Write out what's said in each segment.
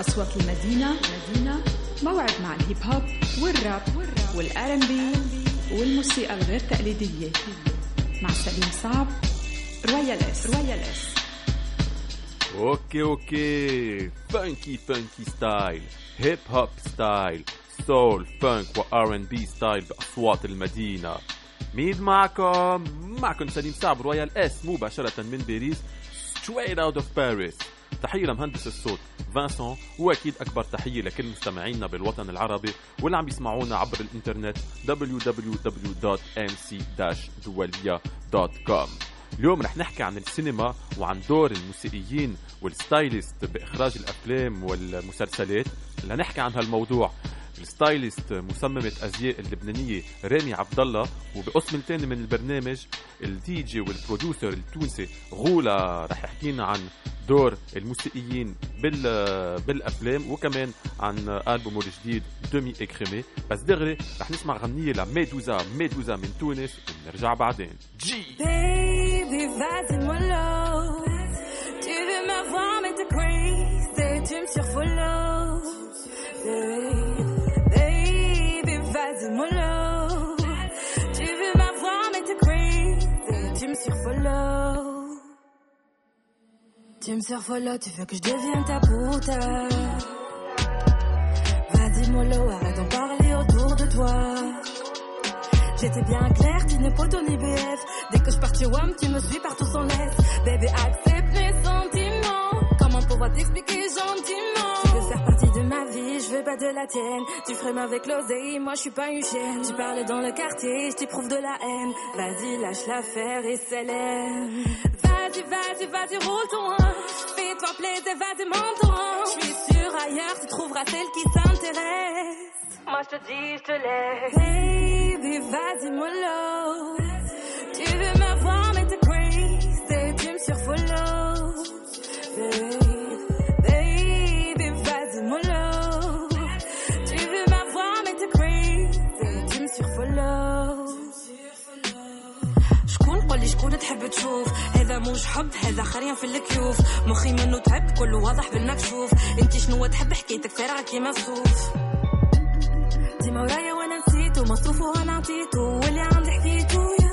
أصوات المدينة مدينة موعد مع ال hip hop والراب وال R&B والموسيقى الغير تقليدية. مع سليم صعب رويال إس. رويال إس. okay okay. funky funky style hip hop style soul funk و R&B style بأصوات المدينة. مين معكم. معكم سليم صعب رويال إس مباشرة من باريس. Straight out of Paris. تحية لمهندس الصوت فانسون وأكيد أكبر تحية لكل مستمعينا بالوطن العربي واللي عم يسمعونا عبر الإنترنت www.mc-doualiya.com اليوم رح نحكي عن السينما وعن دور الموسيقيين وال stylist بإخراج الأفلام والمسلسلات. اللي نحكي عن هالموضوع. ال stylist مصممة أزياء اللبنانية رامي عبد الله وبقسم الثاني من البرنامج ال DJ وال producer التونسي غولا رح يحكي لنا عن دور الموسيقيين بال بالأفلام وكمان عن ألبومه الجديد Demi-écrémé. بس دغري رح نسمع غنية لميدوزا ميدوزا من تونس ونرجع بعدين. جي. Tu veux mais tu me vas-y mollo. Tu veux me voir mais t'es crazy, tu me surfollow. Tu me surfollow, tu veux que je devienne ta puta. Vas-y mollo, arrête d'en parler autour de toi. J'étais bien claire, tu n'es pas ton IBF. Dès que je pars chez WAM, tu me suis partout sans laisse. Bébé, accepte mes sentiments. Comment pouvoir t'expliquer gentiment? Tu veux faire partie de ma vie, je veux pas de la tienne. Tu frimes avec l'oseille, moi je suis pas une chienne. Tu parles dans le quartier, je t'éprouve de la haine. Vas-y, lâche l'affaire et célèbre. Vas-y, vas-y, vas-y, roule ton. Fais-toi plaisir, vas-y, monte rang. Je suis sûre ailleurs, tu trouveras celle qui s'intéresse. Moi je te dis, je te laisse. Baby, vas-y, mollo. Tu veux me voir, mais t'es crazy. Tu me. تحب تشوف. هذا مش حب هذا خريان في الكيوف. مخي منه تعب كله واضح بالمكشوف. انت شنو تحب؟ حكيتك فارغه كيما الصوف ديما ورايا وأنا نسيتو مصروف وأنا عطيتو. واللي عندي حكيتو يا.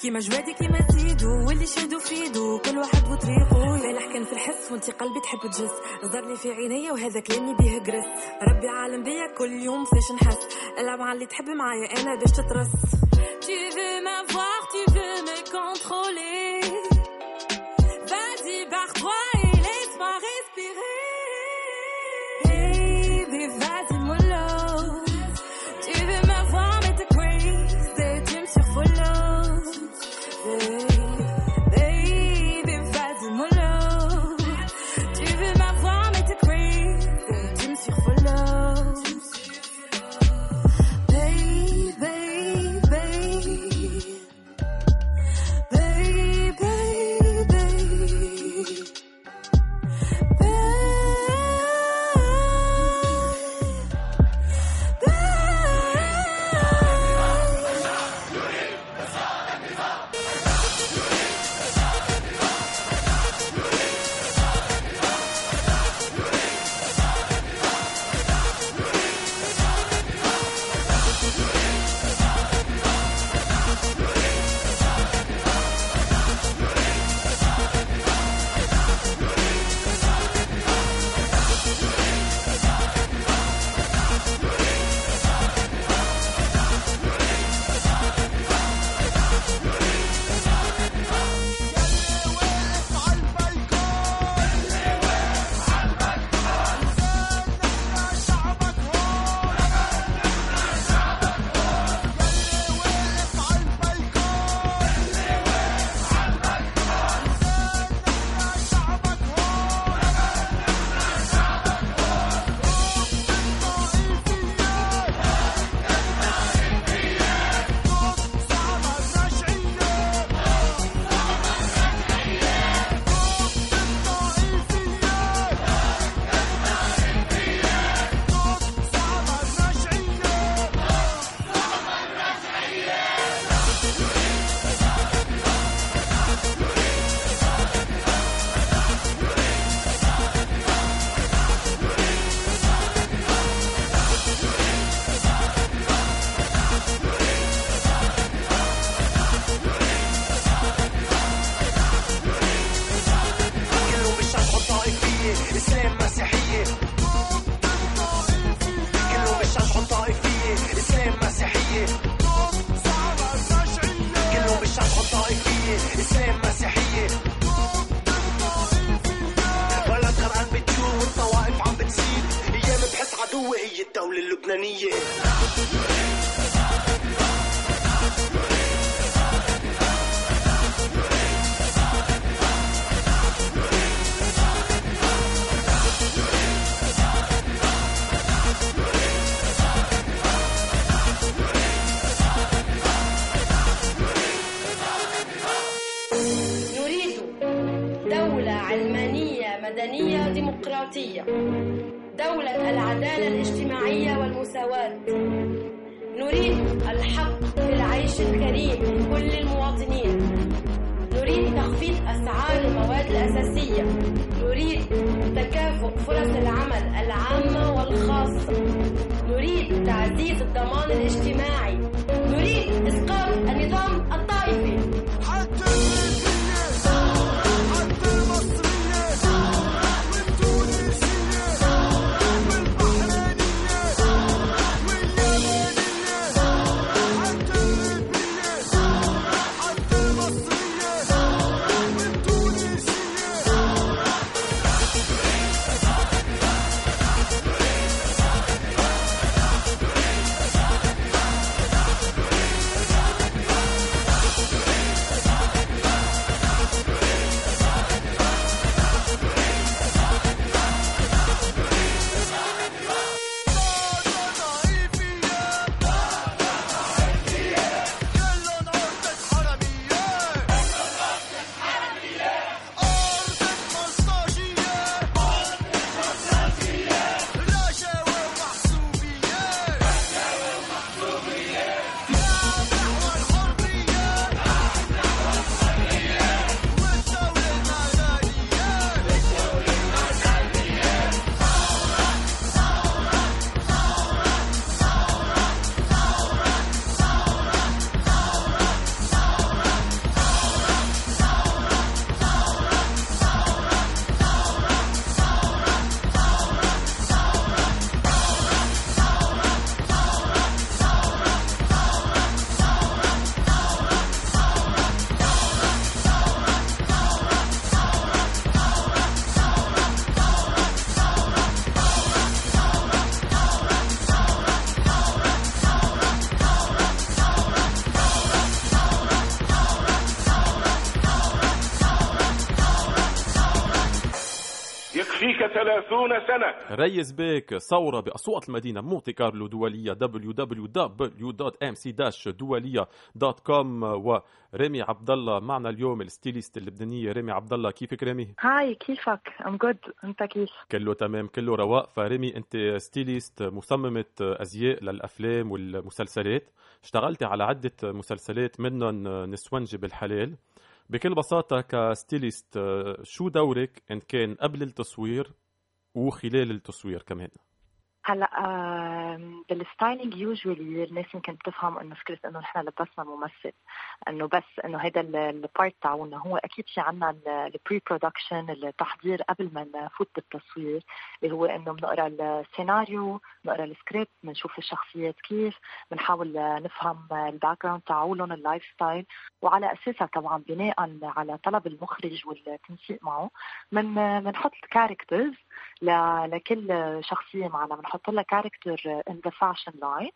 كيما جوادي كيما زيدو واللي شادو فيدو كل واحد وطريقو فالح كان في الحس وانتي قلبي تحب تجس. لي في عينيا وهذا كلامي بيه جرس. ربي عالم بيا كل يوم فاش نحس. العب على اللي تحب معايا أنا باش تترس. Tu veux m'avoir, je me contrôler. ريز بيك ثورة بأصوات المدينة مونتي كارلو دولية www.mc-doualiya.com وريمي عبد الله معنا اليوم ال stylist اللبنانية ريمي عبد الله كيفك ريمي؟ Hi كيفك؟ I'm good أنت كيف؟ كله تمام كله رواق فريمي أنت stylist مصممة أزياء للأفلام والمسلسلات اشتغلتي على عدة مسلسلات منهم نسونجي بالحلال بكل بساطة ك stylist شو دورك إن كان قبل التصوير وخلال التصوير كمان. هلا بال styling usually الناس يمكن بتفهم إنه فكرة إنه نحن لبسنا ممثل إنه بس إنه هذا ال part تاعونا هو أكيد في عنا ال pre-production التحضير قبل ما نفوت بالتصوير اللي هو إنه بنقرأ السيناريو بنقرأ السكريبت بنشوف الشخصيات كيف بنحاول نفهم ال background تاعولهم ال lifestyle وعلى أساسها طبعا بناء على طلب المخرج والتنسيق معه من بنحط ال characters لكل شخصية معنا بنحط لها character in the fashion line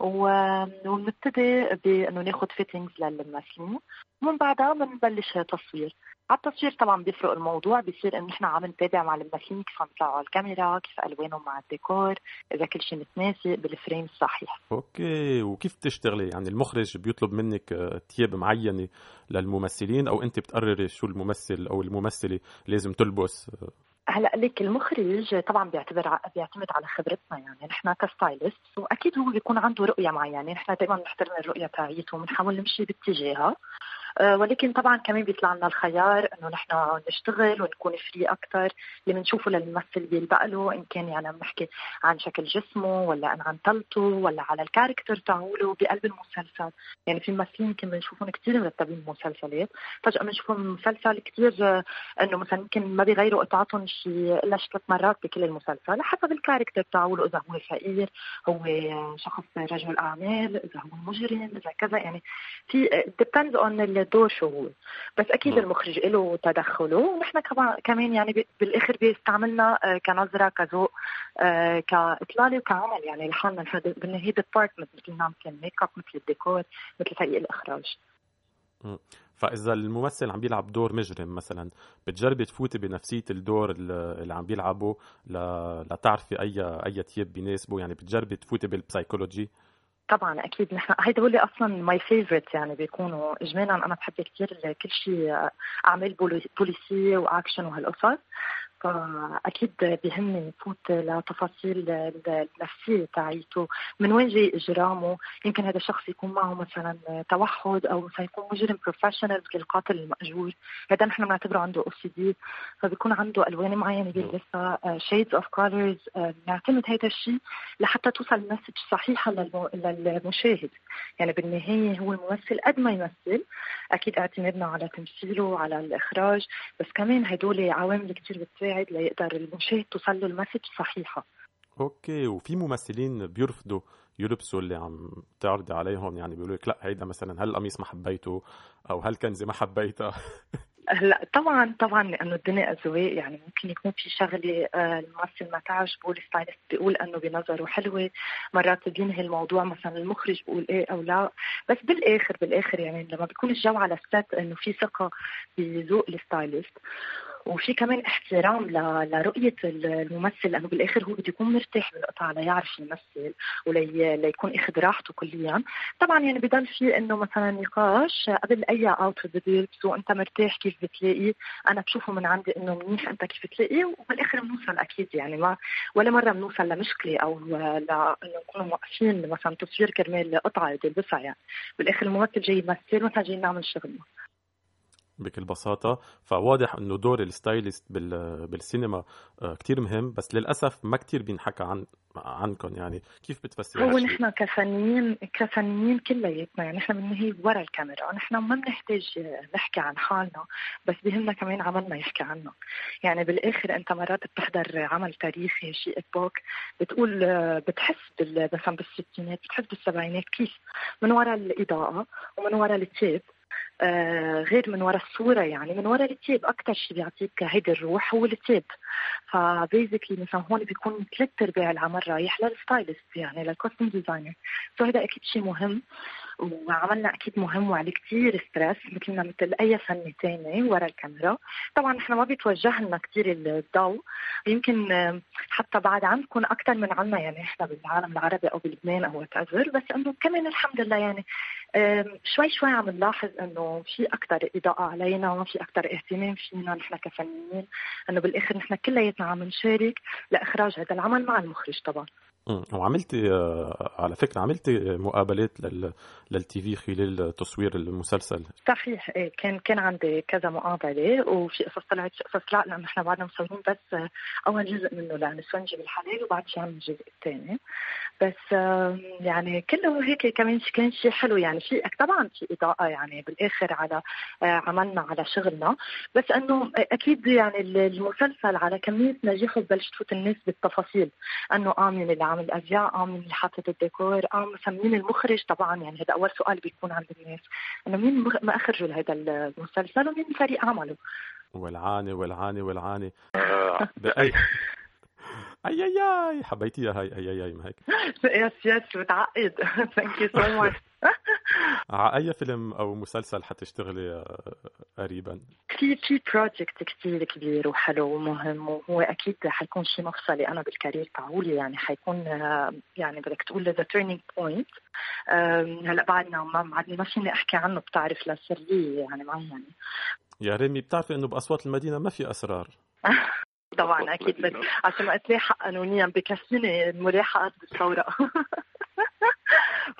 وبنبتدي بانه ناخذ fittings للممثلين ومن بعدها بنبلش تصوير على التصوير طبعا بيفرق الموضوع بيصير إنه نحن عم نتابع مع الممثلين كيف عم يطلعوا على الكاميرا كيف ألوانهم مع الديكور إذا كل شيء متناسق بال frame الصحيح. Okay وكيف بتشتغلي؟ يعني المخرج بيطلب منك ثياب معينة للممثلين أو أنت بتقرري شو الممثل أو الممثلة لازم تلبس هلا ليك المخرج طبعا بيعتبر بيعتمد على خبرتنا يعني نحن ك stylist. وأكيد هو بيكون عنده رؤية معينة نحن دائما بنحترم الرؤية تاعيته وبنحاول نمشي باتجاهها. ولكن طبعا كمان بيطلع لنا الخيار إنه نحن نشتغل ونكون free أكثر اللي بنشوفه للممثل بيلبق له إن كان يعني عم نحكي عن شكل جسمه ولا عن طلته ولا على ال character تاعوله بقلب المسلسل. يعني في ممثلين يمكن بنشوفهم كثير مرتبين بمسلسلات. فجأة بنشوفهم بمسلسل كثير آه، إنه مثلا يمكن ما بيغيروا قطعتهم شيء إلا ثلاث مرات بكل المسلسل حسب ال character تاعوله إذا هو فقير هو شخص رجل أعمال إذا هو مجرم إذا كذا. يعني في depends on الدور شو هو. بس أكيد. المخرج له تدخله. ونحن كمان يعني بالآخر بيستعملنا آه، كنظرة كذوق آه، كإطلالة وكعمل. يعني لحالنا بالنهايه department مثل ما كان ميك أب مثل الديكور مثل فريق الإخراج. فإذا الممثل عم بيلعب دور مجرم مثلا بتجربي تفوتي بنفسية الدور اللي عم بيلعبه لتعرفي أي أي تياب بيناسبه؟ يعني بتجربي تفوتي بال psychology طبعا أكيد. نحن هيدول أصلا my favorite يعني بيكونوا. اجمالا أنا بحب كثير كل شيء أعمال بوليسيه واكشن وهالقصص. فاكيد بهمني فوت لتفاصيل النفسيه تاعيته من وين جاي اجرامه يمكن هذا الشخص يكون معه مثلا توحد أو مثلا يكون مجرم professional القاتل المأجور. هذا نحن بنعتبره عنده OCD فبيكون عنده ألوان معينة بيلبسها shades of colors بنعتمد هذا الشيء لحتى توصل ال message صحيحة للمشاهد. يعني بالنهاية هو الممثل قد ما يمثل أكيد اعتمدنا على تمثيله على الإخراج بس كمان هدول عوامل كثير بتساعد يساعد ليقدر المشاهد توصل له ال message صحيحة. Okay وفي ممثلين بيرفضوا يلبسوا اللي عم تعرضي عليهم يعني بيقولوا لك لا هيدا مثلا هل القميص ما حبيته؟ أو هل كنزة ما حبيتها؟ هلا طبعا طبعا لأنه الدنيا أذواق يعني ممكن يكون في شغلة آه، الممثل ما تعجبه ال stylist بيقول إنه بنظره حلوة. مرات بينهي الموضوع مثلا المخرج بيقول إيه أو لا. بس بالآخر بالآخر يعني لما بيكون الجو على ال set إنه في ثقة بذوق ال stylist وفي كمان احترام لرؤية الممثل لأنه بالآخر هو بده يكون مرتاح بالقطعه ليعرف يمثل وليكون أخذ راحته كليا طبعا يعني بضل في إنه مثلا نقاش قبل أي اوت بده يلبسه أنت مرتاح كيف بتلاقي؟ أنا بشوفه من عندي إنه منيح أنت كيف بتلاقي وبالآخر بنوصل أكيد يعني ما ولا مرة بنوصل لمشكلة أو لإنه نكون موقفين مثلا تصوير كرمال قطعة يلبسها يعني. بالآخر الممثل جاي يمثل ونحن جايين نعمل شغلنا بكل بساطة فواضح إنه دور الستايلست بالسينما آه، كتير مهم بس للأسف ما كتير بينحكى عن عنكم يعني. كيف بتفسري هو نحن كفنيين كفنيين كلياتنا يعني نحن بالنهاية ورا الكاميرا نحن ما بنحتاج نحكي عن حالنا بس بهمنا كمان عملنا يحكي عنا يعني بالآخر أنت مرات بتحضر عمل تاريخي شيء époque بتقول بتحس مثلا بالستينات بتحس بالسبعينات كيف؟ من وراء الإضاءة ومن وراء التياب آه، غير من وراء الصورة يعني من وراء التياب أكثر شيء بيعطيك هيدي الروح هو التياب ف basically مثلا هون بيكون ثلاث أرباع العمل رايح لل stylist يعني لل costume designer so هذا أكيد شيء مهم وعملنا أكيد مهم وعليه كثير stress مثلنا مثل أي فني ثاني ورا الكاميرا. طبعا نحن ما بيتوجه لنا كثير الضوء يمكن حتى بعد عندكم أكثر من عنا يعني إحنا بالعالم العربي أو بلبنان أو وات بس إنه كمان الحمد لله يعني شوي شوي عم نلاحظ إنه في أكثر إضاءة علينا في أكثر اهتمام فينا. نحن كفنيين إنه بالآخر نحن كلياتنا عم نشارك لإخراج هذا العمل مع المخرج طبعا. وعملتي آه، على فكرة عملتي مقابلات لل للتي في خلال تصوير المسلسل. صحيح إيه كان كان عندي كذا مقابلة وفي قصص طلعت في قصص لا لأنه إحنا بعدنا مصورين بس أول جزء منه لنسونجي بالحلال وبعد شي عمل الجزء الثاني. بس يعني كله هيك كمان كان شيء حلو يعني في طبعا في إضاءة يعني بالآخر على آه، عملنا على شغلنا. بس إنه أكيد يعني المسلسل على كمية نجاحه ببلش تفوت الناس بالتفاصيل. إنه آه مين اللي عامل أزياء آه مين اللي حاطط الديكور آه مثلا مين المخرج طبعا يعني هذا أول سؤال بيكون عند الناس. إنه مين ما أخرجوا لهذا المسلسل ومين فريق عمله؟ والعاني والعاني والعاني. آه. بأي اي اي اي حبيتيها هاي اي اي اي ما هيك يس يس متعقد ثانك يو سو ماتش على أي فيلم أو مسلسل حتشتغلي آه، قريبا؟ في في بروجكت كثير كبير وحلو ومهم وهو أكيد حيكون شيء مفصلي أنا بالكارير تاعولي يعني حيكون آه، يعني بدك تقول ذا تيرنينج بوينت هلأ بعدنا ما بعدني ما فيني أحكي عنه بتعرف لسرية يعني معينة. يا ريمي بتعرفي إنه بأصوات المدينة ما في أسرار؟ طبعا أكيد بس عشان ما اتلاحق قانونيا بكفيني الملاحقات بالثوره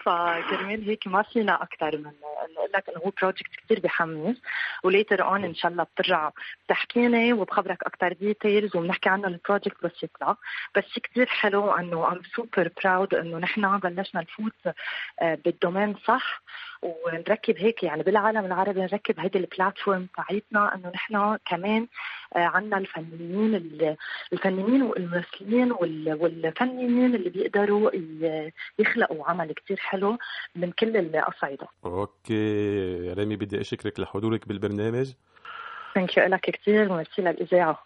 فكرمال هيك ما فينا أكثر من نقول لك إنه هو project كثير بحمس. و later on إن شاء الله بترجع بتحكيني وبخبرك أكثر details وبنحكي عنه ال project بس يطلع. بس شيء كثير حلو إنه I'm super proud إنه نحن بلشنا نفوت آه، بال domaine صح. ونركب هيك يعني بالعالم العربي نركب هيدي ال platform تاعتنا إنه نحن كمان آه، عندنا الفنانين الفنانين والممثلين والفنانين اللي بيقدروا يخلقوا عمل كتير حلو من كل الأصعدة. okay رامي بدي أشكرك لحضورك بالبرنامج. thank you لك كثير وميرسي للإذاعة.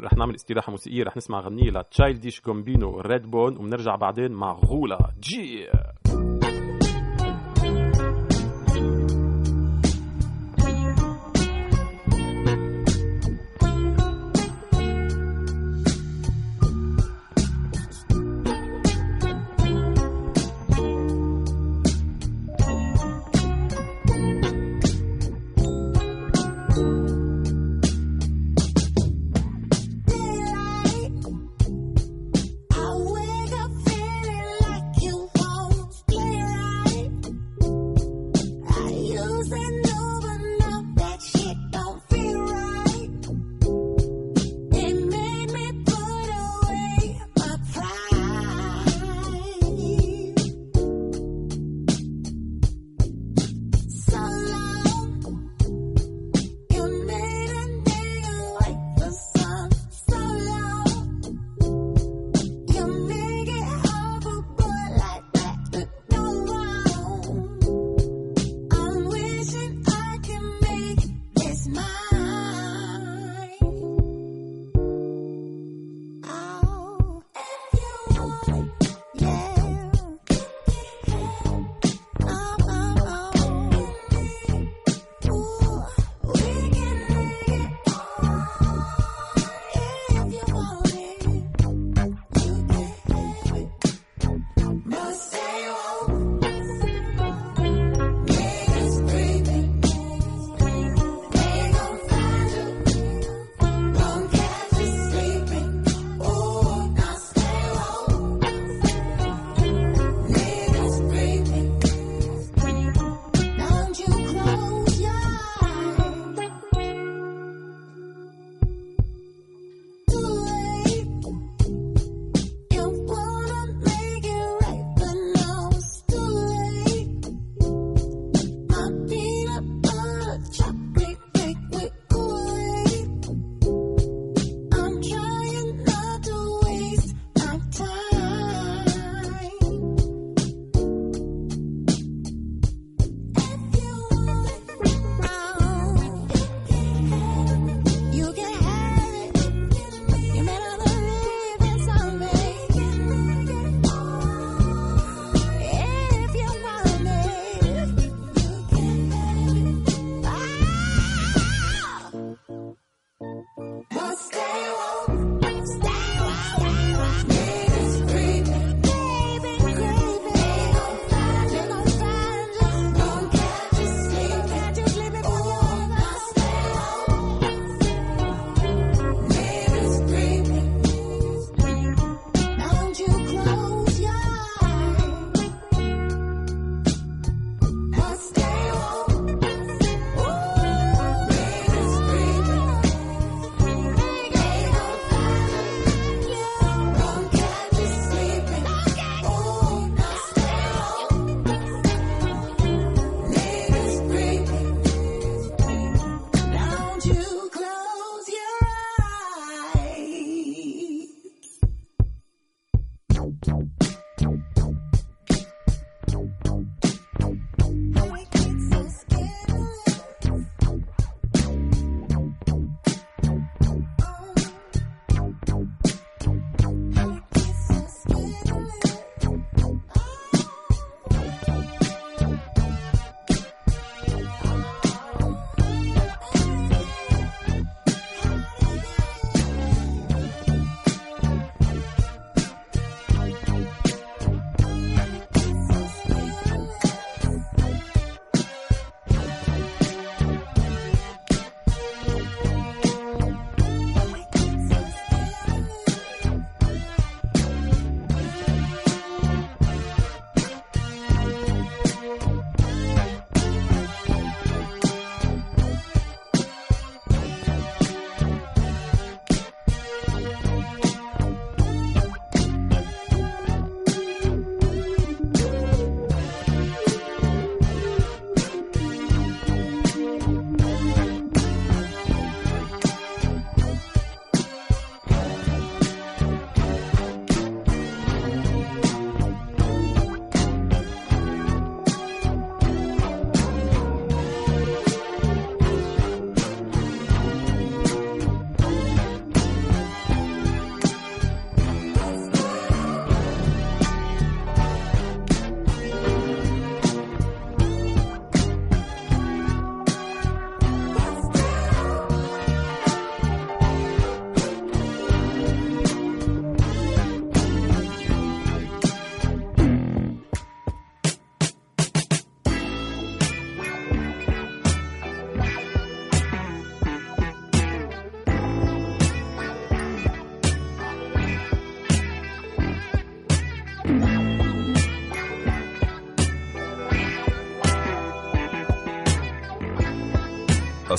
رح نعمل استراحة موسيقية رح نسمع غنيه ل Childish Gambino Redbone وبنرجع بعدين مع غولا جي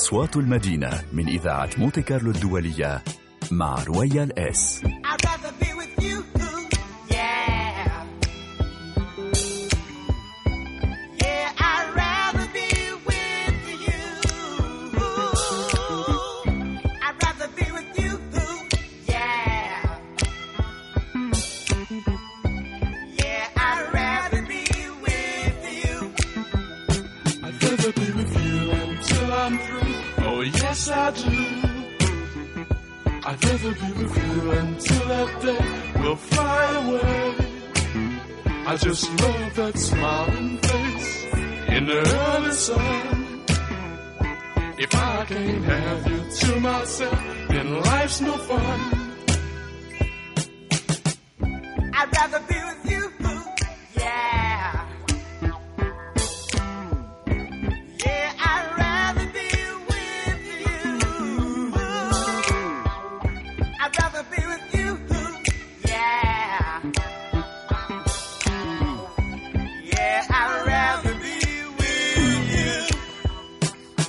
أصوات المدينة من إذاعة مونتي كارلو الدولية مع رويال إس.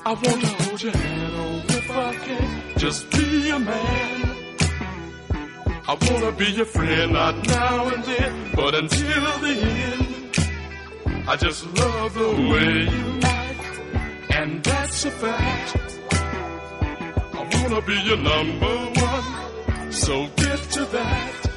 I want to hold your hand, oh, if I can. Just be a man. I want to be your friend, not now and then, but until the end. I just love the way you act, and that's a fact. I want to be your number one, so get to that.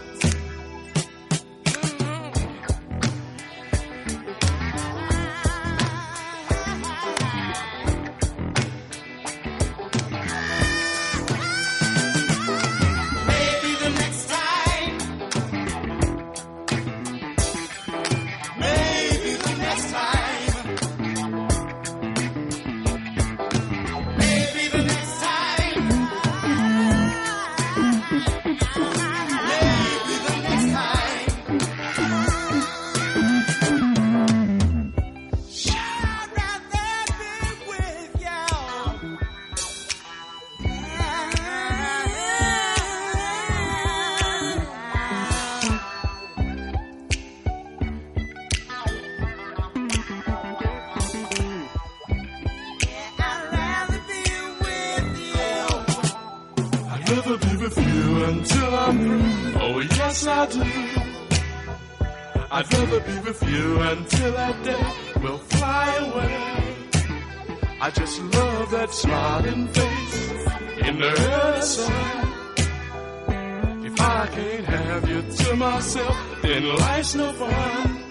I can't have you to myself, then life's no fun.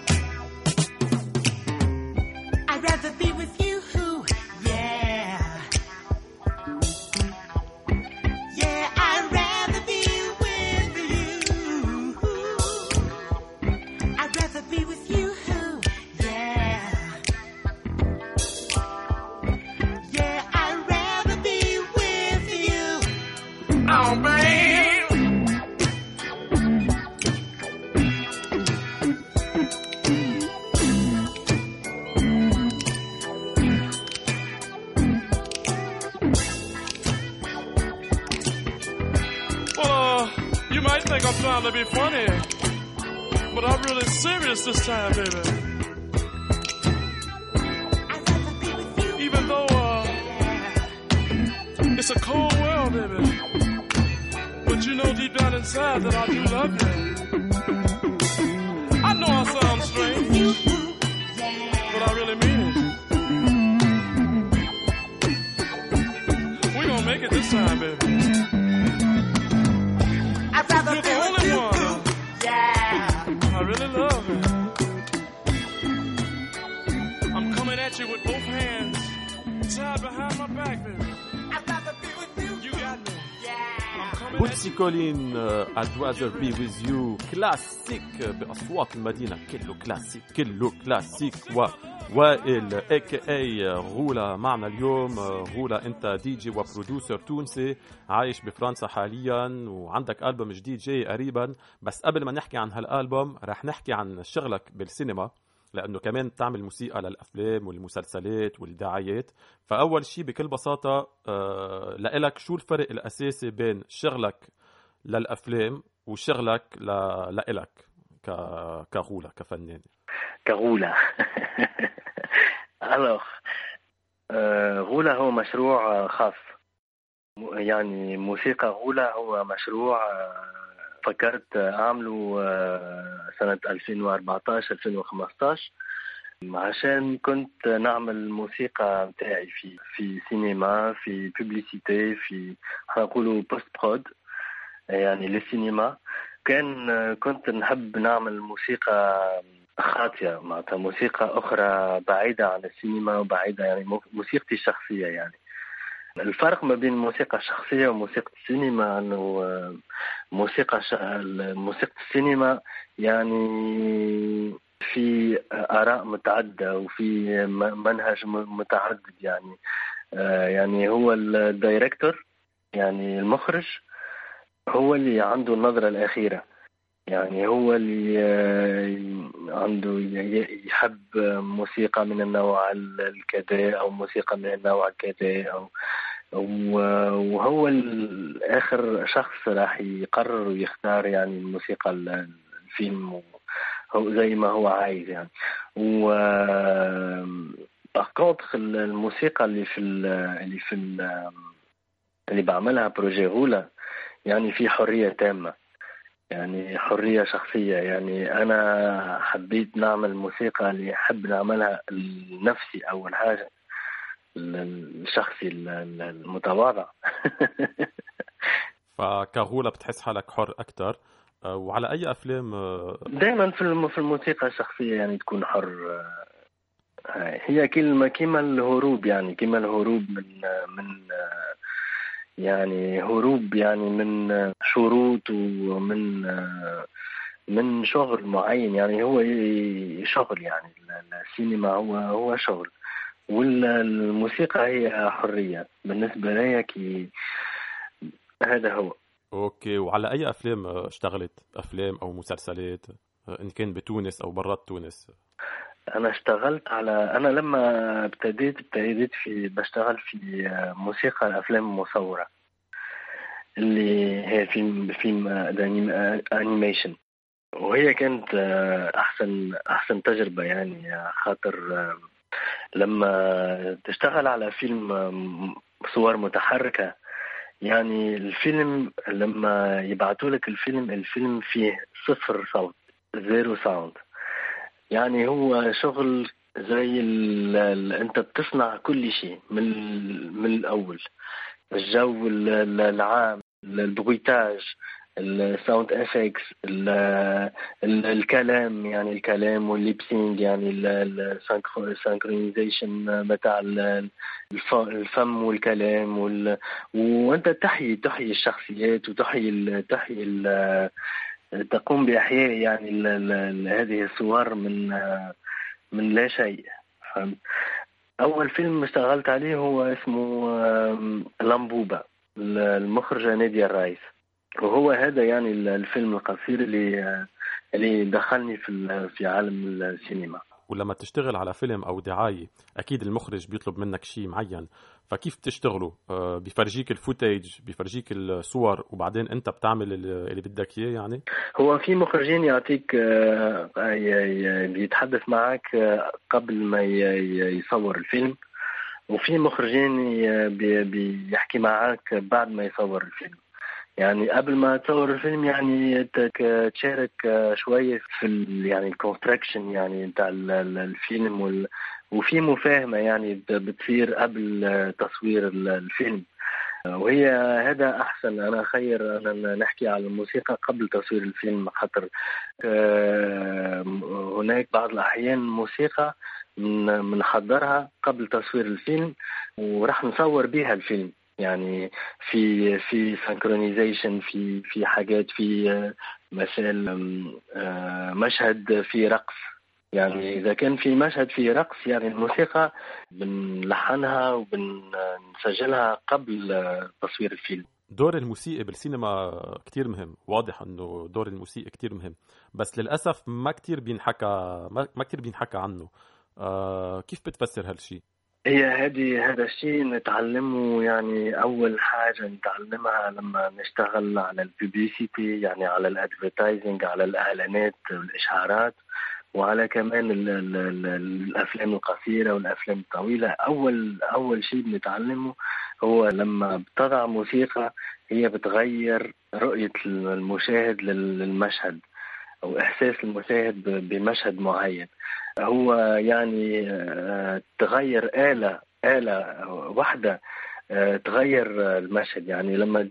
Christmas time, baby. مارتين آه، I'd rather be with you. classic بأصوات المدينة. كله كلاسيك كله كلاسيك و وائل aka غولا. معنا اليوم آه، غولا أنت DJ و producer تونسي عايش بفرنسا حاليا وعندك ألبوم جديد جاي قريبا. بس قبل ما نحكي عن هالألبوم رح نحكي عن شغلك بالسينما لأنه كمان بتعمل موسيقى للأفلام والمسلسلات والدعايات. فأول شيء بكل بساطة آه، لإلك شو الفرق الأساسي بين شغلك للأفلام وشغلك ل... لإلك ك... كغولة كفنان. كغولة. alors آه، غولة هو مشروع آه، خاص. يعني موسيقى غولة هو مشروع آه، فكرت أعمله سنة 2014 2015 عشان كنت نعمل موسيقى بتاعي في في سينما في publicité في حنقولوا بوست برود يعني للسينما. كان كنت نحب نعمل موسيقى خاطئة معناتها موسيقى أخرى بعيدة عن السينما وبعيدة يعني موسيقتي الشخصية يعني. الفرق ما بين الموسيقى الشخصية وموسيقى السينما أنه موسيقى ش... موسيقى السينما يعني في آراء متعددة وفي منهج متعدد يعني. يعني هو الدايركتور يعني المخرج هو اللي عنده النظرة الأخيرة. يعني هو اللي عنده يحب موسيقى من النوع الكذا أو موسيقى من النوع كذا أو وهو الآخر شخص راح يقرر ويختار يعني الموسيقى الفيلم هو زي ما هو عايز يعني. و كونتخ الموسيقى اللي في اللي في اللي بعملها بروجي غولا يعني في حرية تامة يعني حرية شخصية. يعني أنا حبيت نعمل موسيقى اللي أحب نعملها لنفسي أول حاجة الشخصي المتواضع. فكغولة بتحس حالك حر أكثر وعلى أي أفلام دائما في في الموسيقى الشخصية يعني تكون حر هي كلمة كما الهروب يعني كما الهروب من من يعني هروب يعني من شروط ومن من شغل معين. يعني هو شغل يعني السينما هو هو شغل. والموسيقى هي حرية بالنسبة لي كي هذا هو. okay. وعلى أي أفلام اشتغلت؟ أفلام أو مسلسلات إن كان بتونس أو برات تونس أنا اشتغلت على أنا لما ابتديت ابتديت في بشتغل في موسيقى الافلام المصوره اللي هي فيلم فيلم animation وهي كانت أحسن أحسن تجربة يعني خاطر لما تشتغل على فيلم صور متحركة يعني الفيلم لما يبعثوا لك الفيلم الفيلم فيه صفر صوت zero sound يعني هو شغل زي ال ال انت بتصنع كل شيء من من الأول. الجو العام ال bruitage ال sound FX الكلام يعني الكلام وال lip sync يعني ال synchronization بتاع الفم والكلام وال... وانت تحيي تحيي الشخصيات وتحيي تحيي تقوم بإحياء يعني ال ال هذه الصور من من لا شيء. فهمت؟ أول فيلم اشتغلت عليه هو اسمه لامبوبا المخرجة نادية الرايس وهو هذا يعني الفيلم القصير اللي اللي دخلني في في عالم السينما. ولما تشتغل على فيلم أو دعاية أكيد المخرج بيطلب منك شيء معين. فكيف بتشتغلوا بيفرجيك الفوتاج بيفرجيك الصور وبعدين أنت بتعمل اللي بدك إياه يعني؟ هو في مخرجين يعطيك بيتحدث معك قبل ما يصور الفيلم. وفي مخرجين بيحكي معك بعد ما يصور الفيلم. يعني قبل ما تصور الفيلم يعني تشارك شوية في يعني الكونستراكشن يعني بتاع الفيلم وال وفي مفاهمة يعني بتصير قبل تصوير الفيلم. وهي هذا أحسن. أنا خير أنا نحكي على الموسيقى قبل تصوير الفيلم خاطر هناك بعض الأحيان موسيقى بنحضرها قبل تصوير الفيلم وراح نصور بها الفيلم. يعني في في سانكرونيزيشن في في حاجات في مثلا مشهد في رقص. يعني إذا كان في مشهد في رقص يعني الموسيقى بنلحنها وبنسجلها قبل تصوير الفيلم. دور الموسيقى بالسينما كتير مهم. واضح إنه دور الموسيقى كتير مهم. بس للأسف ما كتير بينحكى ما كتير بينحكى عنه. آه كيف بتفسر هالشيء هي هذه هذا الشيء نتعلمه يعني أول حاجة نتعلمها لما نشتغل على ال publicité يعني على ال advertising على الإعلانات والاشعارات وعلى كمان ال ال ال الأفلام القصيرة والأفلام الطويلة. أول أول شيء بنتعلمه هو لما بتضع موسيقى هي بتغير رؤية المشاهد للمشهد. أو إحساس المشاهد بمشهد معين. هو يعني آه، تغير آلة آلة واحدة آه، تغير المشهد. يعني لما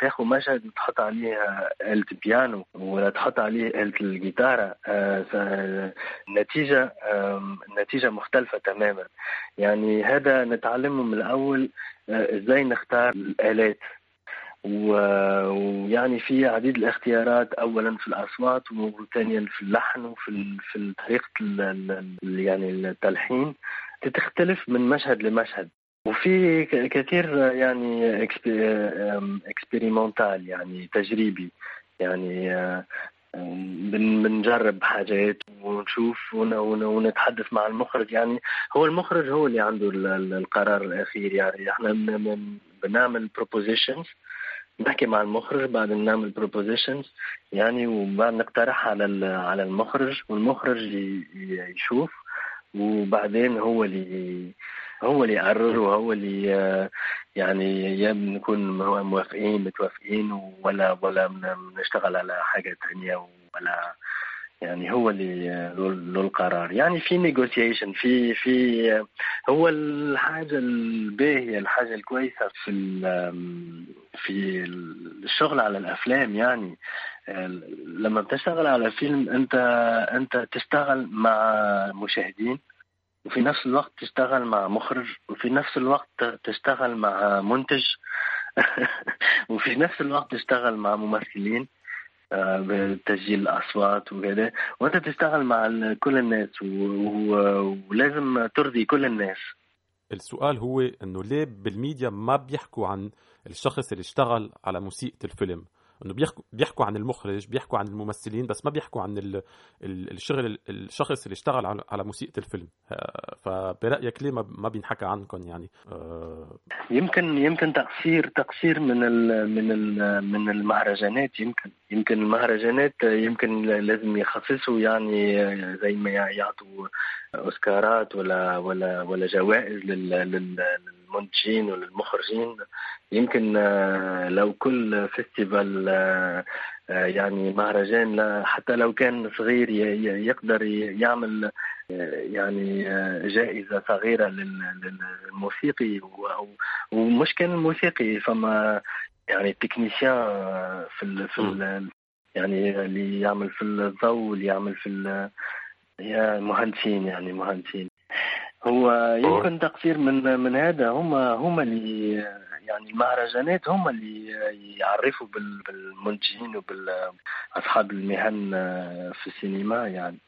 تاخذ مشهد وتحط عليه آلة بيانو ولا تحط عليه آلة الجيتارة النتيجة النتيجة مختلفة تماما. يعني هذا نتعلمه من الأول آه، إزاي نختار الآلات. ويعني في عديد الاختيارات اولا في الأصوات وثانيا في اللحن وفي في طريقة يعني التلحين. تختلف من مشهد لمشهد. وفي كثير يعني expérimental يعني تجريبي. يعني بنجرب حاجات ونشوف ونتحدث مع المخرج. يعني هو المخرج هو اللي عنده القرار الأخير. يعني إحنا بنعمل propositions نحكي مع المخرج بعد نعمل propositions يعني وبعد نقترح على على المخرج والمخرج يشوف وبعدين هو اللي هو اللي يقرر وهو اللي يعني يا بنكون موافقين متوافقين ولا ولا بنشتغل على حاجة ثانية ولا يعني هو اللي له القرار. يعني في نيغوسيشن في في هو الحاجة الباهيه الحاجة الكويسة في في الشغل على الأفلام. يعني لما بتشتغل على فيلم أنت أنت تشتغل مع مشاهدين وفي نفس الوقت تشتغل مع مخرج وفي نفس الوقت تشتغل مع منتج وفي نفس الوقت تشتغل مع ممثلين. بتسجيل الأصوات وكذا وأنت تشتغل مع كل الناس ولازم ترضي كل الناس. السؤال هو إنه ليه بالميديا ما بيحكوا عن الشخص اللي اشتغل على موسيقى الفيلم؟ إنه بيحكوا بيحكوا عن المخرج بيحكوا عن الممثلين بس ما بيحكوا عن ال... الشغل الشخص اللي اشتغل على موسيقى الفيلم. فبرأيك ليه ما بينحكى عنكم يعني؟ آه، يمكن يمكن تقصير تقصير من ال من ال من المهرجانات يمكن يمكن المهرجانات يمكن لازم يخصصوا يعني زي ما يعطوا أوسكارات ولا ولا ولا جوائز للمنتجين وللمخرجين. يمكن آه، لو كل فيستيفال آه، آه، يعني مهرجان حتى لو كان صغير يقدر يعمل يعني جائزة صغيرة للموسيقي. ومش كان الموسيقي فما يعني تكنيسيان في في يعني اللي يعمل في الضوء اللي يعمل في يا مهندسين يعني مهندسين. هو يمكن تقصير من من هذا. هم هم اللي يعني المهرجانات هم اللي يعرفوا بالمنتجين وباصحاب المهن في السينما يعني.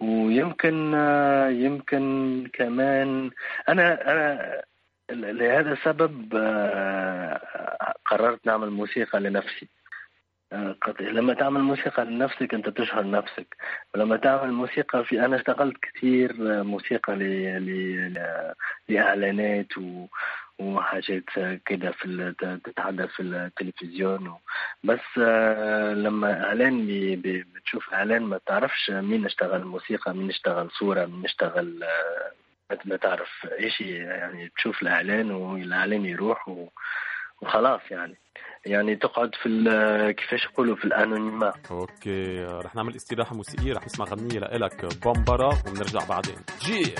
ويمكن يمكن كمان أنا أنا لهذا السبب قررت نعمل موسيقى لنفسي. لما تعمل موسيقى لنفسك أنت تشهر نفسك. ولما تعمل موسيقى في أنا اشتغلت كثير موسيقى ل... ل... لإعلانات و... وحاجات كده في تتحدث في التلفزيون بس آه، لما إعلان بتشوف إعلان ما تعرفش مين اشتغل موسيقى مين اشتغل صورة مين اشتغل آه، ما تعرف إيش يعني تشوف الإعلان والإعلان يروح وخلاص يعني. يعني تقعد في كيفاش يقولوا في ال anonymat okay رح نعمل استراحة موسيقية رح نسمع غنية لك بمبارا وبنرجع بعدين. جي!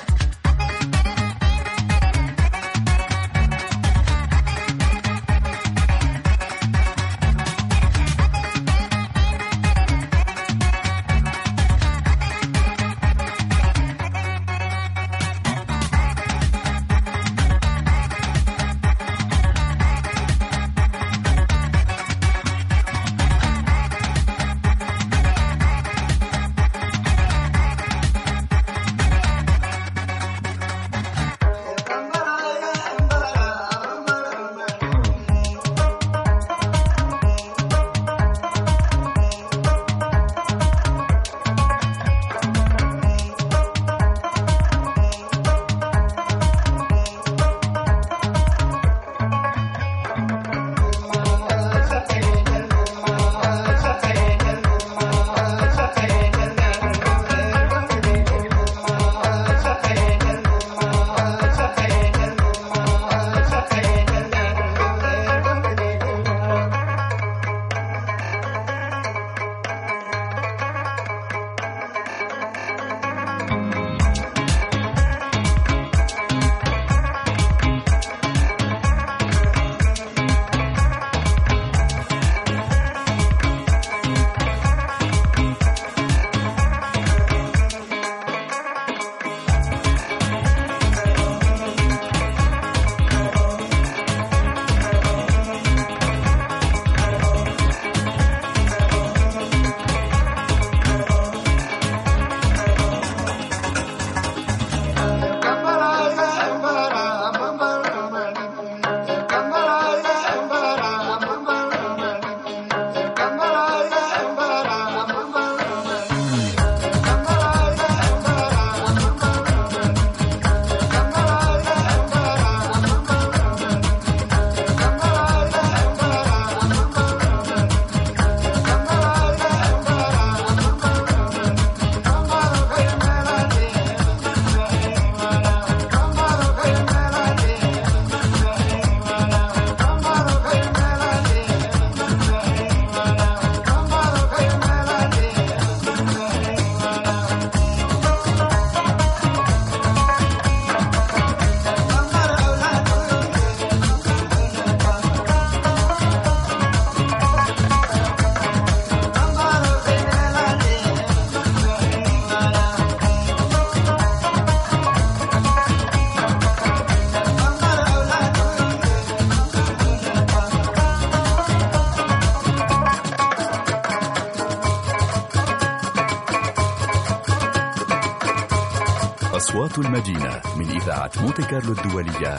المدينة من إذاعة مونتي كارلو الدولية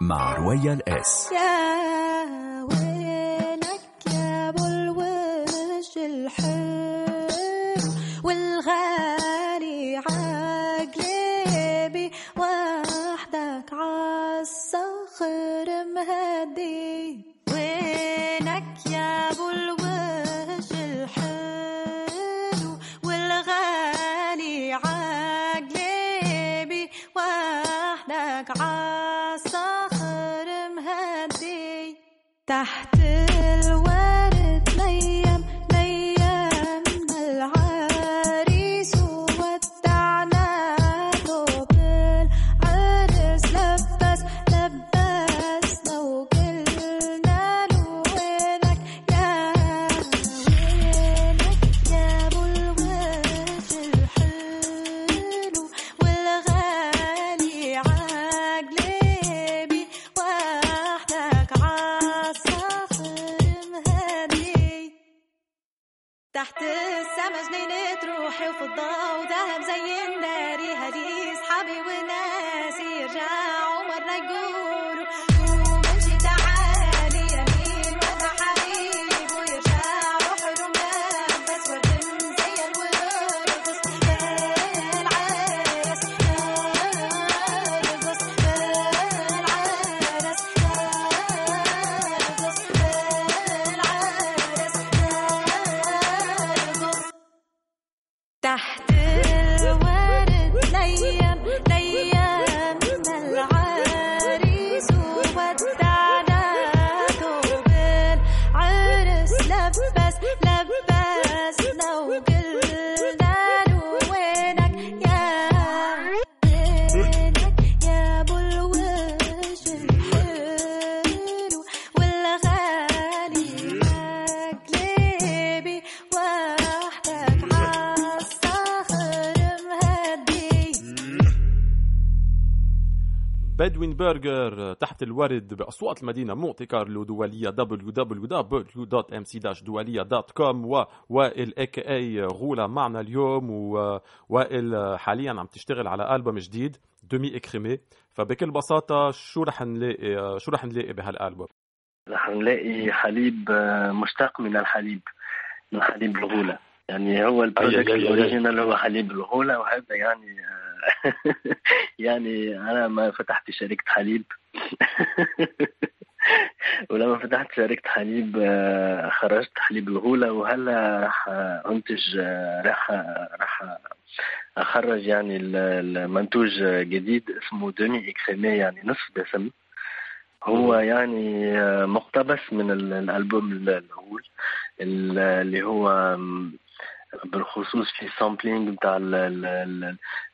مع رويال إس. برجر تحت الورد بأصوات المدينة مونتي كارلو دولية www.mc-doualiya.com ووائل aka غولا معنا اليوم ووائل حاليا عم تشتغل على ألبوم جديد demi-écrémé فبكل بساطة شو رح نلاقي شو رح نلاقي بهالألبوم؟ رح نلاقي حليب آه، مشتق من الحليب من حليب الغولة. يعني هو ال project. ال original هو حليب الغولة وهذا يعني آه، يعني أنا ما فتحت شركة حليب. ولما فتحت شركة حليب آه، خرجت حليب الغولة وهلا راح آه، أنتج آه، راح راح أخرج يعني ال- المنتوج جديد اسمه دمي إكريمي يعني نصف دسم هو يعني مقتبس من الألبوم الأول اللي هو بالخصوص في سامبلينج بتاع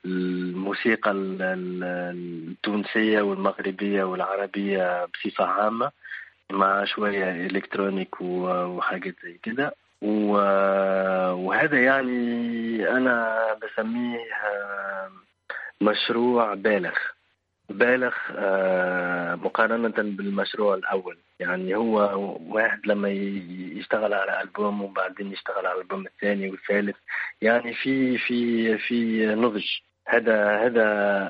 الموسيقى التونسية والمغربية والعربية بصفة عامة مع شوية إلكترونيك وحاجات زي كده. وهذا يعني أنا بسميه مشروع بالغ. بالغ آه، مقارنة بالمشروع الأول. يعني هو واحد لما يشتغل على ألبوم وبعدين يشتغل على الألبوم الثاني والثالث. يعني في في في نضج. هذا هذا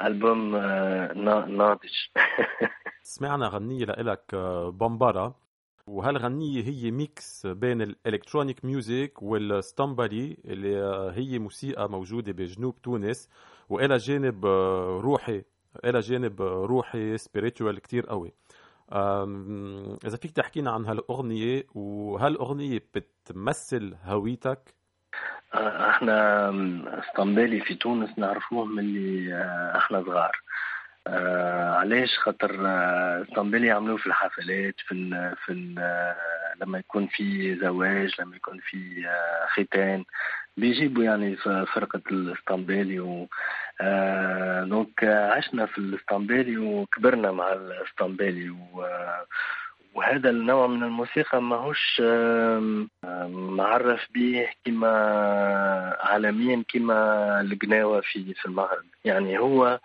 ألبوم آه، ناضج. سمعنا غنية لإلك آه، بمبارا وهالغنية هي mix بين ال electronic music والستامبالي اللي هي موسيقى موجودة بجنوب تونس؟ وإلى جانب روحي. إلى جانب روحي spiritual كتير قوي. إذا فيك تحكينا عن هالأغنية وهالأغنية بتمثل هويتك؟ آه، إحنا اسطنبالي في تونس نعرفوه من اللي آه، إحنا صغار. آه علاش؟ خاطر اسطنبالي يعملوه في الحفلات في ال في ال لما يكون في زواج لما يكون في ختان. بيجيبوا يعني فرقة الاسطنبالي و آه دونك عشنا في الاسطنبالي وكبرنا مع الاسطنبالي وهذا النوع من الموسيقى ماهوش معرف به كما عالميا كما القناوة في في المغرب. يعني هو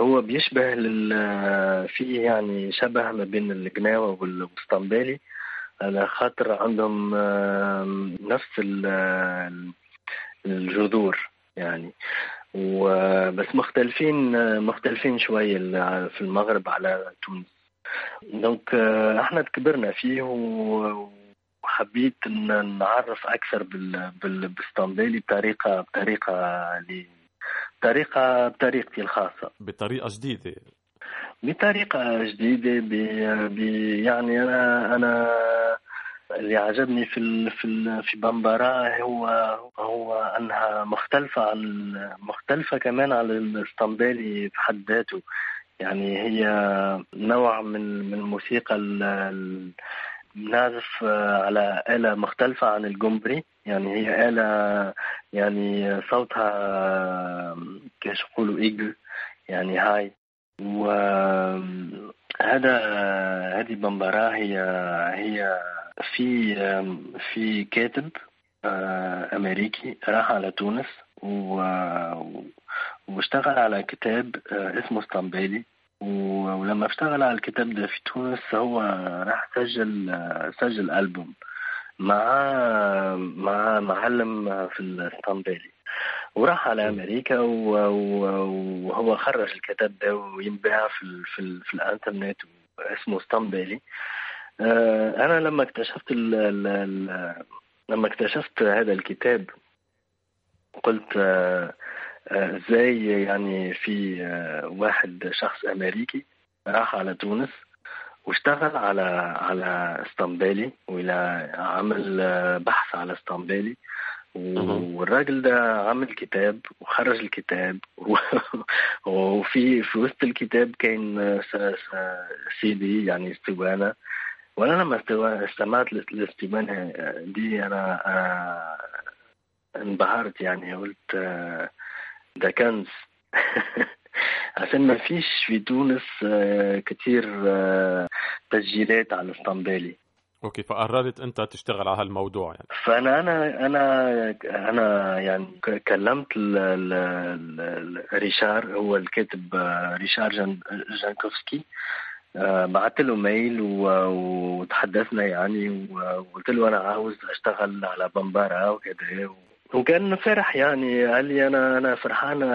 هو بيشبه لل فيه يعني شبه ما بين القناوة والاسطنبالي على خاطر عندهم نفس الجذور يعني. وبس مختلفين مختلفين شوية في المغرب على تونس. دونك إحنا كبرنا فيه وحبيت إن نعرف أكثر بالاسطنبولي بطريقة بطريقة لي بطريقة بطريقتي الخاصة. بطريقة جديدة. بطريقة جديدة ب يعني أنا أنا اللي عجبني في في في بامبارا هو هو أنها مختلفة عن مختلفة كمان عن الاسطنبولي في حد ذاته. يعني هي نوع من من الموسيقى نعزف على آلة مختلفة عن الجمبري يعني هي آلة يعني صوتها كيش يقولوا إيجل يعني هاي. وهذا هذه بمباراة هي هي في في كاتب آه، أمريكي راح على تونس واشتغل على كتاب آه، اسمه اسطنبولي. ولما اشتغل على الكتاب ده في تونس هو راح سجل آه، سجل ألبوم مع مع معلم في الاسطنبولي. وراح على أمريكا وهو خرج الكتاب ده وينباع في في, في الانترنت اسمه اسطنبولي آه، أنا لما اكتشفت ال ال لما اكتشفت هذا الكتاب قلت آه، آه، إزاي يعني في واحد شخص أمريكي راح على تونس واشتغل على على اسطنبولي وإلى عمل بحث على اسطنبولي والراجل ده عمل كتاب وخرج الكتاب وفي في وسط الكتاب كان سي دي يعني اسطوانه وأنا لما استمعت للاستبانة دي أنا انبهرت يعني. قلت ده كنز عشان ما فيش في تونس كتير تسجيلات على الاسطنبولي okay فقررت أنت تشتغل على هالموضوع يعني. فأنا أنا أنا أنا يعني كلمت ريشار هو الكاتب ريشار جان جانكوفسكي. آه، بعت له mail وتحدثنا يعني وقلت له أنا عاوز أشتغل على بمبارا وكذا وكان فرح يعني قال لي أنا أنا فرحانة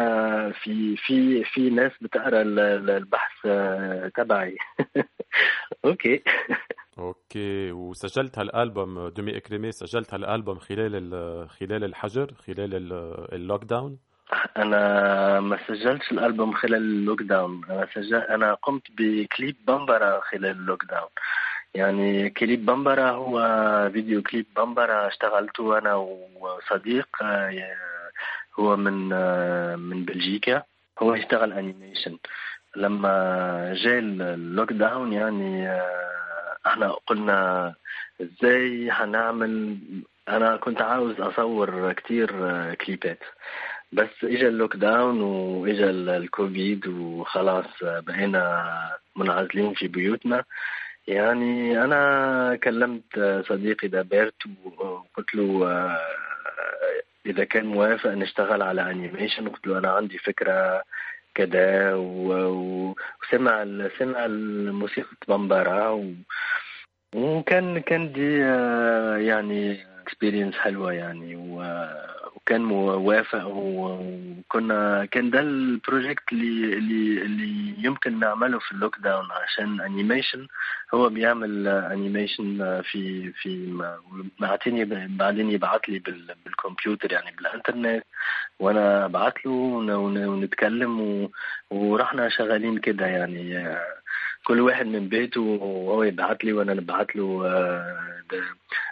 في في في ناس بتقرأ البحث آه، تبعي. Okay. Okay. وسجلت هالألبوم دومي إكريمي سجلت هالألبوم خلال خلال الحجر خلال ال lockdown أنا ما سجلتش الألبوم خلال ال lockdown أنا سجل أنا قمت بكليب بامبرا خلال ال lockdown يعني كليب بامبرا هو فيديو كليب بامبرا اشتغلته أنا وصديق هو من من بلجيكا. هو يشتغل animation لما جاء ال lockdown يعني آه، إحنا قلنا إزاي هنعمل أنا كنت عاوز اصور كتير كليبات بس اجى ال lockdown واجى الكوفيد وخلاص بقينا منعزلين في بيوتنا. يعني أنا كلمت صديقي دابيرت وقلت له آه، إذا كان موافق نشتغل على animation قلت له أنا عندي فكرة كذا وسمع سمع الموسيقى بمبارا وكان كان دي آه، يعني experience حلوة يعني وكان موافق وكنا كان ده ال project اللي اللي اللي يمكن نعمله في ال lockdown عشان animation هو بيعمل animation في في بعتني بعدين يبعت لي بالكمبيوتر يعني بالانترنت وأنا أبعت له ونتكلم ورحنا شغالين كده يعني. كل واحد من بيته وهو يبعت لي وأنا نبعت له ده.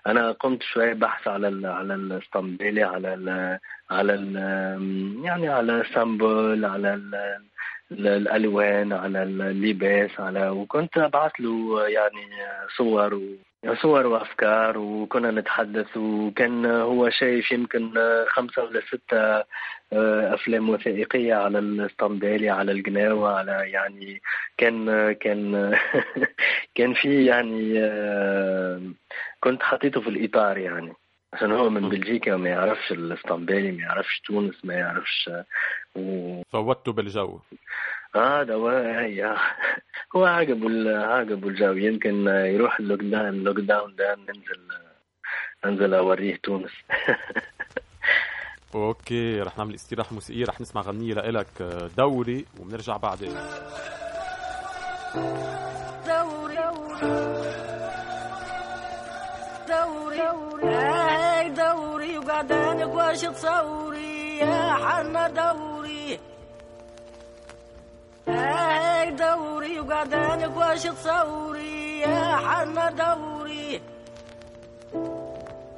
أنا قمت شوية بحث على ال على الإسطنبولي على ال على ال يعني على sample على ال الألوان على اللباس على وكنت ابعث له يعني صور صور وأفكار وكنا نتحدث وكان هو شايف يمكن خمسة ولا ستة أفلام وثائقية على الاسطنبولي على القناوه على يعني كان كان كان في يعني كنت حطيته في الإطار يعني. عشان هو من بلجيكا ما يعرفش الاسطنبولي ما يعرفش تونس ما يعرفش و... فوتته بالجو. آه ده هو هو عجبه عجبه الجو. يمكن يروح اللوك داون اللوك داون ده. ننزل انزل أوريه تونس. أوكي رح نعمل استراحة موسيقية. رح نسمع غنيه لإلك دوري وبنرجع بعدين. دوري. دوري. هاي دوري وقعدانك واش تصوري. يا حنا دوري. هاي دوري وقعدانك واش تصوري يا حنا دوري.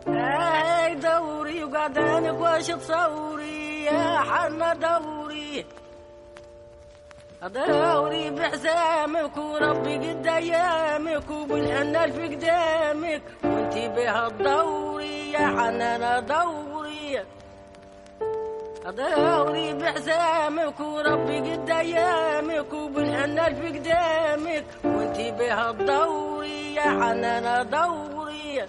هاي دوري وقعدانك واش تصوري يا حنا دوري. دوري بحزامك وربي قد أيامك وبالحنة في قدامك وانتي بها الدوري يا حنانة دوري. دوري بحزامك وربي قد أيامك وبالحنة في قدامك وانتي بها الدوري يا حنانة دوري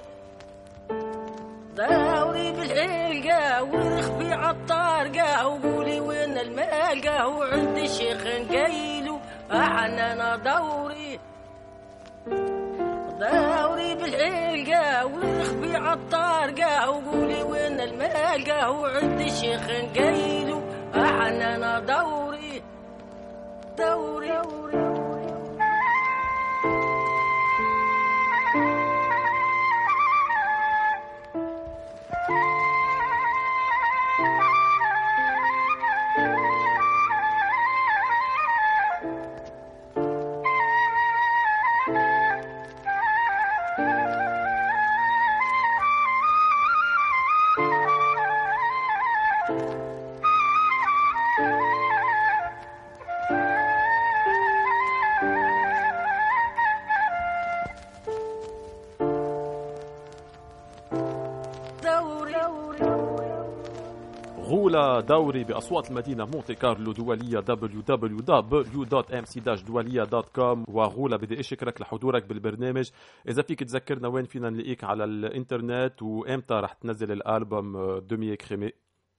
دوري بالحلقة ورخبي عالطارقة وقولي وين المالقة وعند الشيخ نقيلو. أحنا دوري دوري بالحلقة ورخبي عالطارقة وقولي وين المالقة وعند الشيخ نقيلو أحنا دوري دوري, دوري. غولا دوري بأصوات المدينة مونتي كارلو دولية www.mc-دولية.com وغولا بدي أشكرك لحضورك بالبرنامج. إذا فيك تذكرنا وين فينا نلاقيك على الإنترنت وإمتى رح تنزل الألبوم دومي كريمي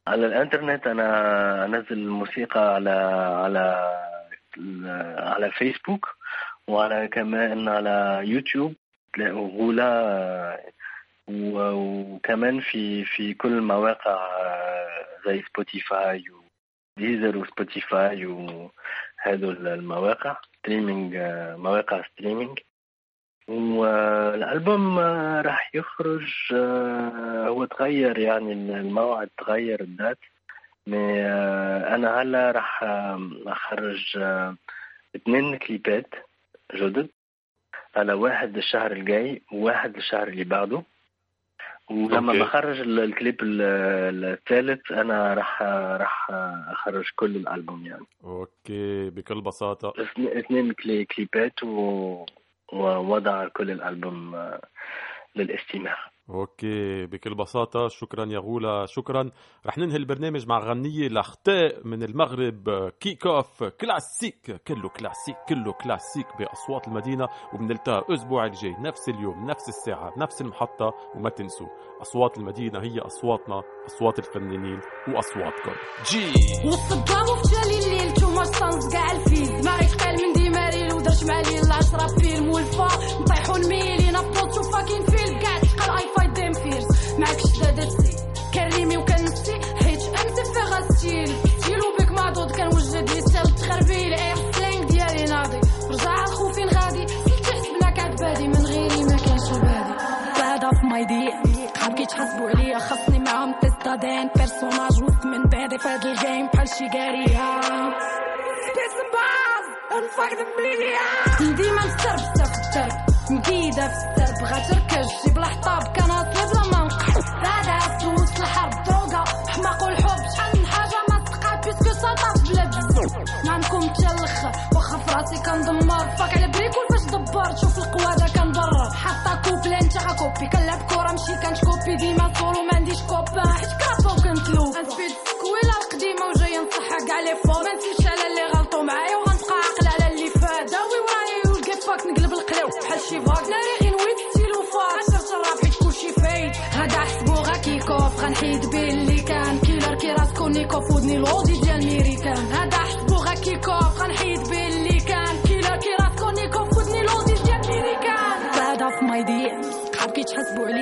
على الإنترنت أنا أنزل الموسيقى على على على فيسبوك وعلى كمان على يوتيوب تلاقوا غولا وكمان في في كل المواقع زي سبوتيفاي وديزر وسبوتيفاي وهذول المواقع streaming مواقع streaming والألبوم راح يخرج هو تغير يعني الموعد تغير ال date. أنا هلا راح أخرج اثنين كليبات جدد. على واحد الشهر الجاي وواحد الشهر اللي بعده. ولما okay. بخرج ال- الكليب ال- الثالث أنا راح راح أخرج كل الألبوم يعني. Okay بكل بساطة. اثنين- اثنين كلي كليبات و... ووضع كل الألبوم آه، للاستماع. Okay بكل بساطة شكرا يا غولا شكرا. رح ننهي البرنامج مع غنية لختك من المغرب Kick Off كلاسيك كله كلاسيك كله كلاسيك بأصوات المدينة. وبنلتقى الأسبوع الجاي نفس اليوم نفس الساعة نفس المحطة. وما تنسوا أصوات المدينة هي أصواتنا أصوات الفنانين وأصواتكم. جي والصدام وفشالي الليل تو ماتش سانس كاع الفيل ما قال من ديماريل ودرت مع ليل العشرة فيلم والفا نطيحو الميلين ابطوط شو فاكين فيلم كاع تشقى اي فايت ديم فيرز معاك شدادتي كريمي وكنسي حيت أنت في غستيل ستيلو بك معضوض كنوجد لي ستيل تخربي الاير سلينغ ديالي ناضي. رجع خوفين غادي؟ سلتي حسبنا كعبادي من غيري ما كاينش بادي. بعدا في ماي دي صحاب كيتحاسبوا عليا. خاصني معاهم تيستادين بيرسوناج وسط من بعدي في هاد الجيم بحال شي قاريه ديما مستربسة في الدرب مكيدة في السرب بغا تركز جيب الحطاب كان بلا ما نقح بعدا فلوس الحرب دروغا حماق والحب شحال من حاجة ما تقعد بيسكو سلطة في بلاد نعنكم تا الآخر واخا في راسي كندمر فاك على بريكول فاش دبرت شوف القوادة كنضرر حاطة كوبلي انت كوبي كنلعب كورة ماشي كنشكوبي ديما سولو ما عنديش كوبا حيت كرافة وكنتلو غنسبيد السكويلة القديمة وجاية نصحها كاع لي فو ما نسيتش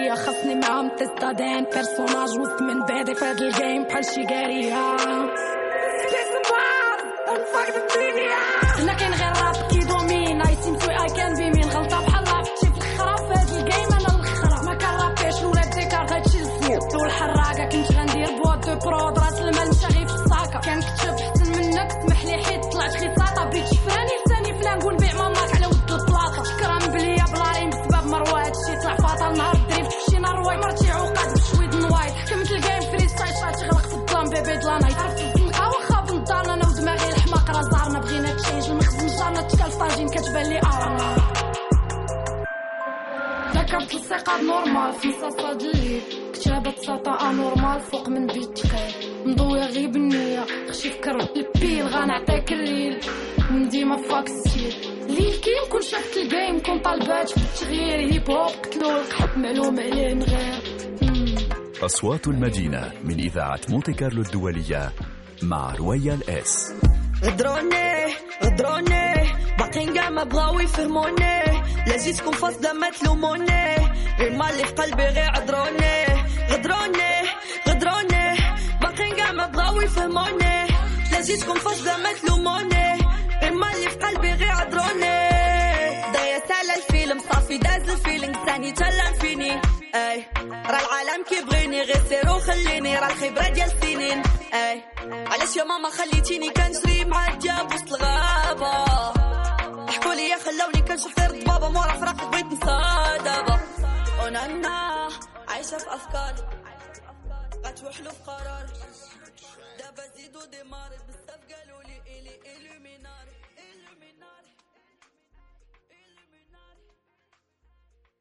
كيتحاسبوا عليا خاصني معاهم تيستادين بيرسوناج وسط من بعدي في هاد الجيم بحال شي قاريه هنا كاين غير راب الثقة نورمال في صاصة الليل كتابة ساطا أنورمال فوق من بيت تقيل مضوية غيب النية. خشي فكر البيل غنعطيك الريل. من ديما فاك ستيل ليل كي نكون شفت الجيم كون طالبات في التغيير هيب هوب قتلو القحط معلوم عليه نغير أصوات المدينة من إذاعة مونتي كارلو الدولية مع رويال إس. غدروني غدروني باقيين كاع ما بغاو يفهموني. لا جيتكم فاصلة ما تلوموني غير اللي في قلبي غير عذروني غدروني غدروني باقيين كاع ما بغاو يفهموني لا جيتكم فاصلة ما تلوموني غير اللي في قلبي غير عذروني ضيعت على الفيلم صافي داز ال feeling ثاني تلم فيني. أي راه العالم كيبغيني. غير سير وخليني راه الخبرة ديال السنين أي علاش يا ماما خليتيني كنجري مع الدياب وسط الغابة؟ حكوا لي خلاوني كنشوف غير الضبابة مورا فراق بغيت دابا ونانا عايشة في أفكاري غتوحلو في قراري دابا زيدو ديماري